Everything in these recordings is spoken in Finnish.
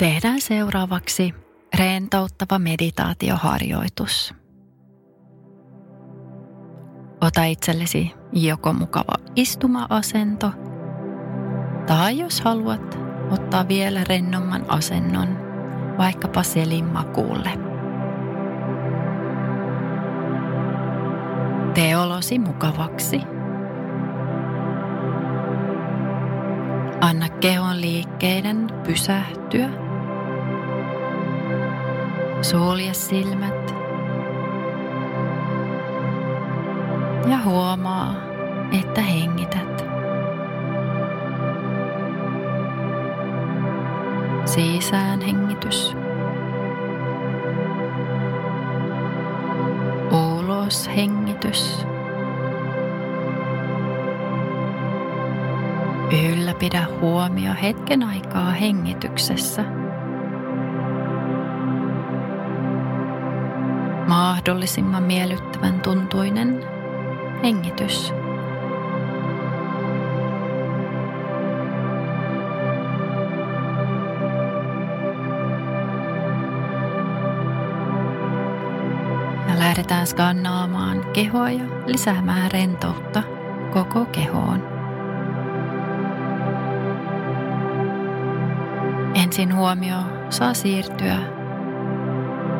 Tehdään seuraavaksi rentouttava meditaatioharjoitus. Ota itsellesi joko mukava istuma-asento, tai jos haluat, ottaa vielä rennomman asennon, vaikkapa selin makuulle. Tee olosi mukavaksi. Anna kehon liikkeiden pysähtyä Sulje silmät. Ja huomaa, että hengität. Sisään hengitys. Ulos hengitys. Ylläpidä huomio hetken aikaa hengityksessä. Mahdollisimman miellyttävän tuntuinen hengitys. Ja lähdetään skannaamaan kehoa ja lisäämään rentoutta koko kehoon. Ensin huomio saa siirtyä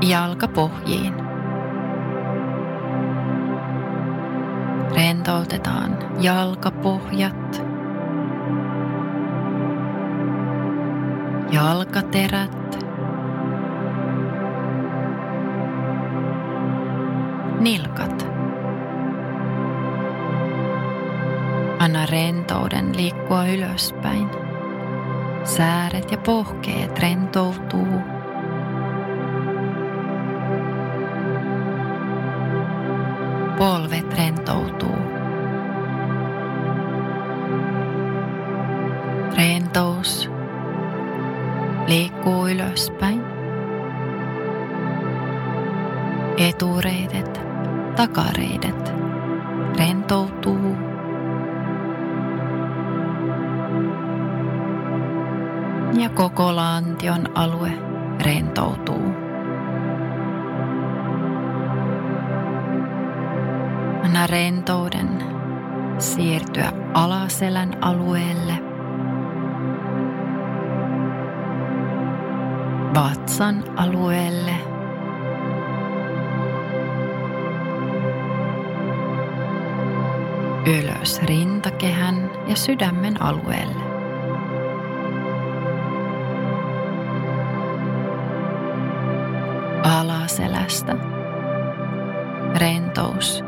jalkapohjiin. Rentoutetaan jalkapohjat, jalkaterät, nilkat. Anna rentouden liikkua ylöspäin. Sääret ja pohkeet rentoutuu polvet rentoutuu. Rentous liikkuu ylöspäin. Etureidet, takareidet rentoutuu. Ja koko lantion alue rentoutuu. Anna rentouden siirtyä alaselän alueelle. Vatsan alueelle. Ylös rintakehän ja sydämen alueelle. Alaselästä rentous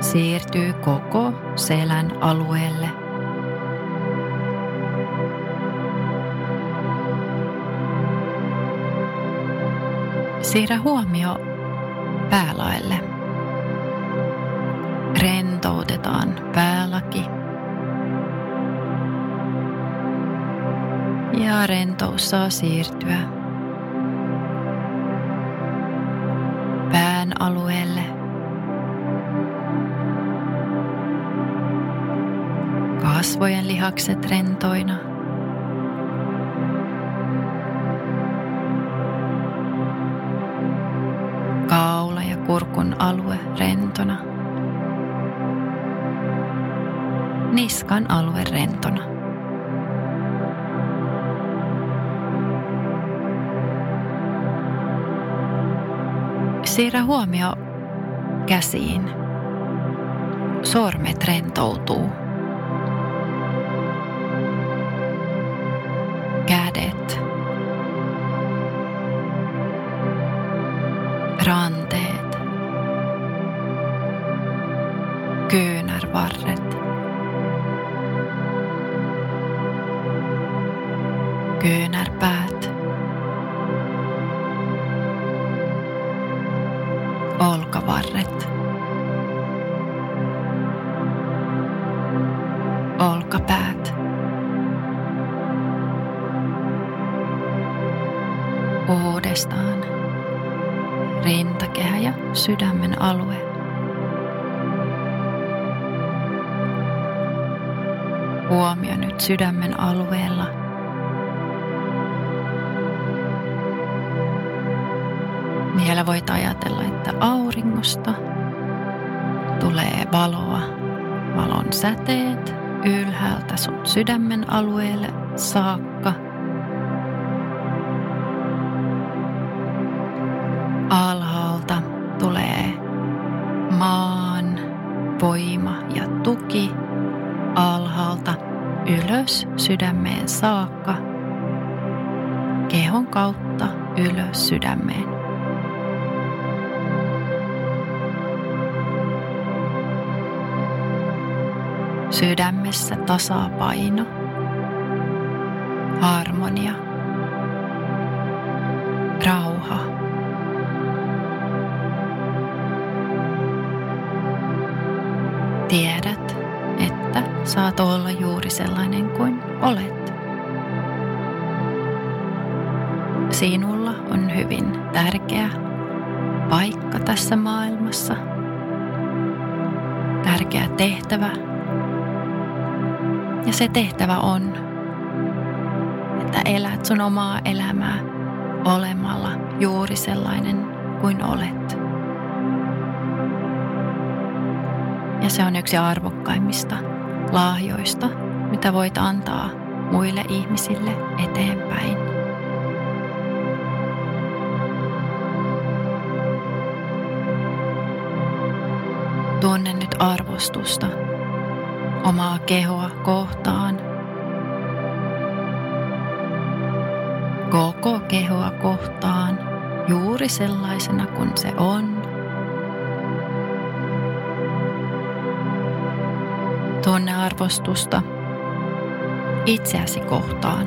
siirtyy koko selän alueelle. Siirrä huomio päälaelle. Rentoutetaan päälaki. Ja rentous saa siirtyä pään alueelle. kasvojen lihakset rentoina. Kurkun alue rentona. Niskan alue rentona. Siirrä huomio käsiin. Sormet rentoutuu. Kyynärpäät. Olkavarret. Olkapäät. Uudestaan rintakehä ja sydämen alue. Huomio nyt sydämen alueella. Vielä voit ajatella, että auringosta tulee valoa, valon säteet ylhäältä sun sydämen alueelle saakka. Alhaalta tulee maan voima ja tuki alhaalta ylös sydämeen saakka, kehon kautta ylös sydämeen. Sydämessä tasapaino, harmonia, rauha. Tiedät, että saat olla juuri sellainen kuin olet. Sinulla on hyvin tärkeä paikka tässä maailmassa, tärkeä tehtävä ja se tehtävä on, että elät sun omaa elämää olemalla juuri sellainen kuin olet. Ja se on yksi arvokkaimmista lahjoista, mitä voit antaa muille ihmisille eteenpäin. Tunne nyt arvostusta omaa kehoa kohtaan. Koko kehoa kohtaan juuri sellaisena kuin se on. Tunne arvostusta itseäsi kohtaan.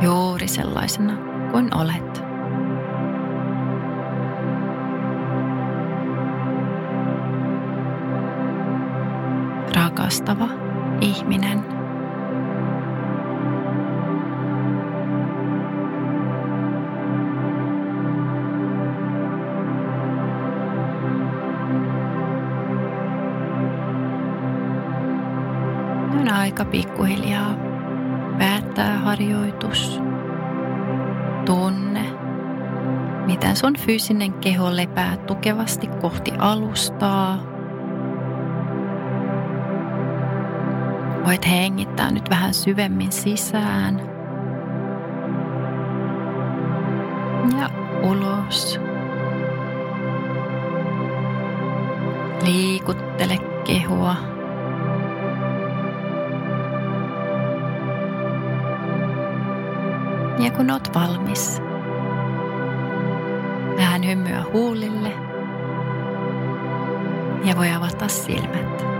Juuri sellaisena kuin olet. Rakastava ihminen. On aika pikkuhiljaa päättää harjoitus. Tunne, miten sun fyysinen keho lepää tukevasti kohti alustaa – Voit hengittää nyt vähän syvemmin sisään. Ja ulos. Liikuttele kehoa. Ja kun oot valmis, vähän hymyä huulille ja voi avata silmät.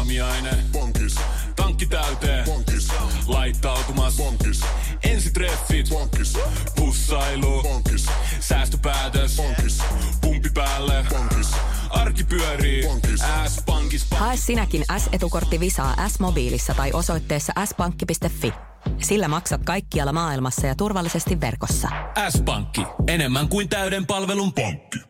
Aamiainen. Bonkis. Tankki täyteen. Bonkis. Laittautumas. Bonkis. Ensitreffit. Bonkis. Pussailu. Bonkis. Säästöpäätös. Bonkis. Pumpi päälle. Bonkis. Arki pyörii. Bonkis. S-pankis. Hae sinäkin S-etukortti Visaa S-mobiilissa tai osoitteessa s-pankki.fi. Sillä maksat kaikkialla maailmassa ja turvallisesti verkossa. S-pankki. Enemmän kuin täyden palvelun pankki.